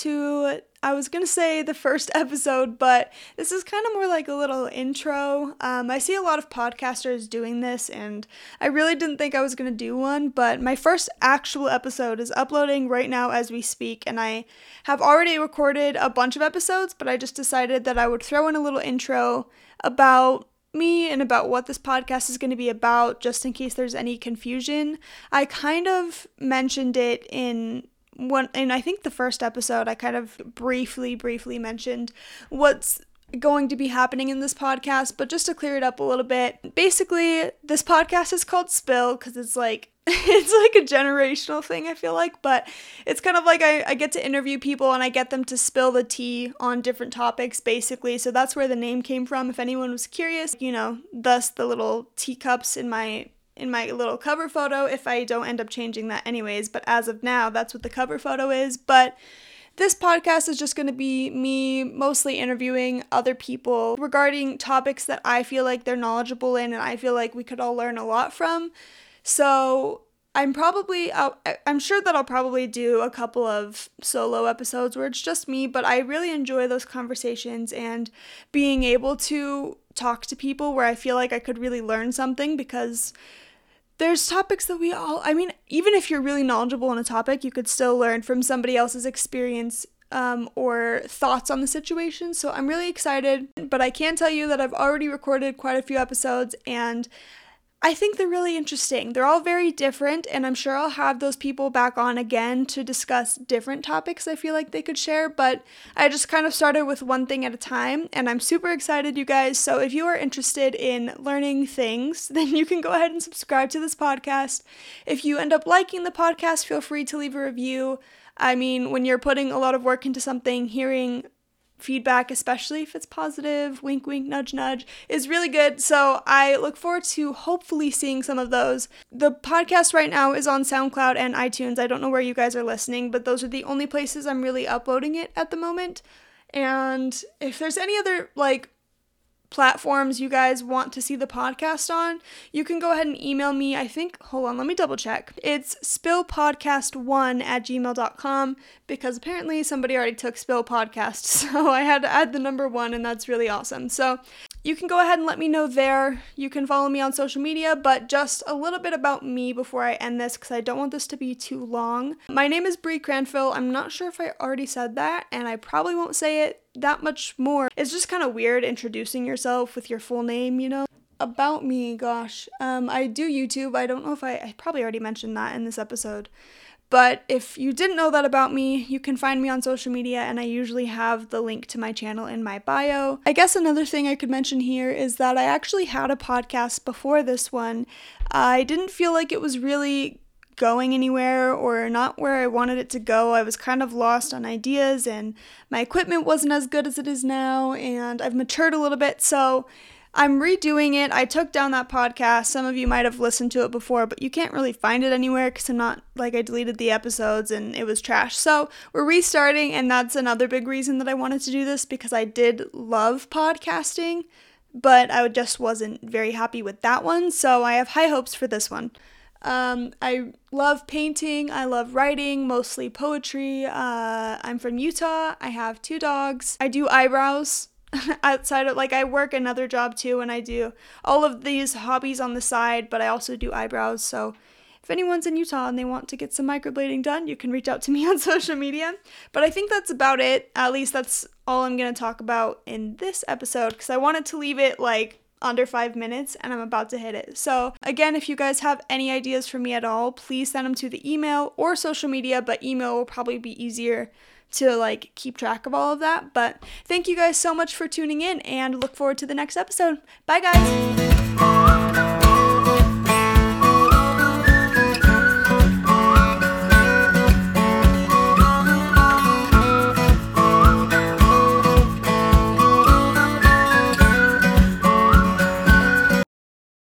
to, I was gonna say the first episode, but this is kind of more like a little intro. Um, I see a lot of podcasters doing this, and I really didn't think I was gonna do one, but my first actual episode is uploading right now as we speak, and I have already recorded a bunch of episodes, but I just decided that I would throw in a little intro about me and about what this podcast is going to be about, just in case there's any confusion. I kind of mentioned it in one, and I think the first episode, I kind of briefly, briefly mentioned what's going to be happening in this podcast, but just to clear it up a little bit, basically, this podcast is called Spill because it's like it's like a generational thing, I feel like, but it's kind of like I, I get to interview people and I get them to spill the tea on different topics, basically. So that's where the name came from. If anyone was curious, you know, thus the little teacups in my in my little cover photo if I don't end up changing that anyways, but as of now, that's what the cover photo is. But this podcast is just going to be me mostly interviewing other people regarding topics that I feel like they're knowledgeable in and I feel like we could all learn a lot from. So I'm probably, I'll, I'm sure that I'll probably do a couple of solo episodes where it's just me, but I really enjoy those conversations and being able to talk to people where I feel like I could really learn something because there's topics that we all, I mean, even if you're really knowledgeable on a topic, you could still learn from somebody else's experience um, or thoughts on the situation. So I'm really excited, but I can tell you that I've already recorded quite a few episodes and I think they're really interesting. They're all very different, and I'm sure I'll have those people back on again to discuss different topics I feel like they could share. But I just kind of started with one thing at a time, and I'm super excited, you guys. So if you are interested in learning things, then you can go ahead and subscribe to this podcast. If you end up liking the podcast, feel free to leave a review. I mean, when you're putting a lot of work into something, hearing feedback, especially if it's positive, wink, wink, nudge, nudge, is really good. So I look forward to hopefully seeing some of those. The podcast right now is on SoundCloud and iTunes. I don't know where you guys are listening, but those are the only places I'm really uploading it at the moment. And if there's any other like platforms you guys want to see the podcast on, you can go ahead and email me. I think, hold on, let me double check. It's spillpodcast1 at gmail.com because apparently somebody already took spill podcast. So I had to add the number one, and that's really awesome. So you can go ahead and let me know there. You can follow me on social media, but just a little bit about me before I end this because I don't want this to be too long. My name is Bree Cranfill. I'm not sure if I already said that, and I probably won't say it that much more. It's just kind of weird introducing yourself with your full name, you know? About me, gosh. Um, I do YouTube. I don't know if I, I probably already mentioned that in this episode. But if you didn't know that about me, you can find me on social media, and I usually have the link to my channel in my bio. I guess another thing I could mention here is that I actually had a podcast before this one. I didn't feel like it was really going anywhere or not where I wanted it to go. I was kind of lost on ideas, and my equipment wasn't as good as it is now, and I've matured a little bit, so I'm redoing it. I took down that podcast. Some of you might have listened to it before, but you can't really find it anywhere because I'm not like I deleted the episodes and it was trash. So we're restarting, and that's another big reason that I wanted to do this because I did love podcasting, but I just wasn't very happy with that one. So I have high hopes for this one. Um, I love painting. I love writing, mostly poetry. Uh, I'm from Utah. I have two dogs. I do eyebrows. outside of like I work another job too and I do all of these hobbies on the side, but I also do eyebrows. So if anyone's in Utah and they want to get some microblading done, you can reach out to me on social media. But I think that's about it. At least that's all I'm going to talk about in this episode because I wanted to leave it like under five minutes and I'm about to hit it. So, again, if you guys have any ideas for me at all, please send them to the email or social media, but email will probably be easier to like keep track of all of that. But thank you guys so much for tuning in and look forward to the next episode. Bye, guys.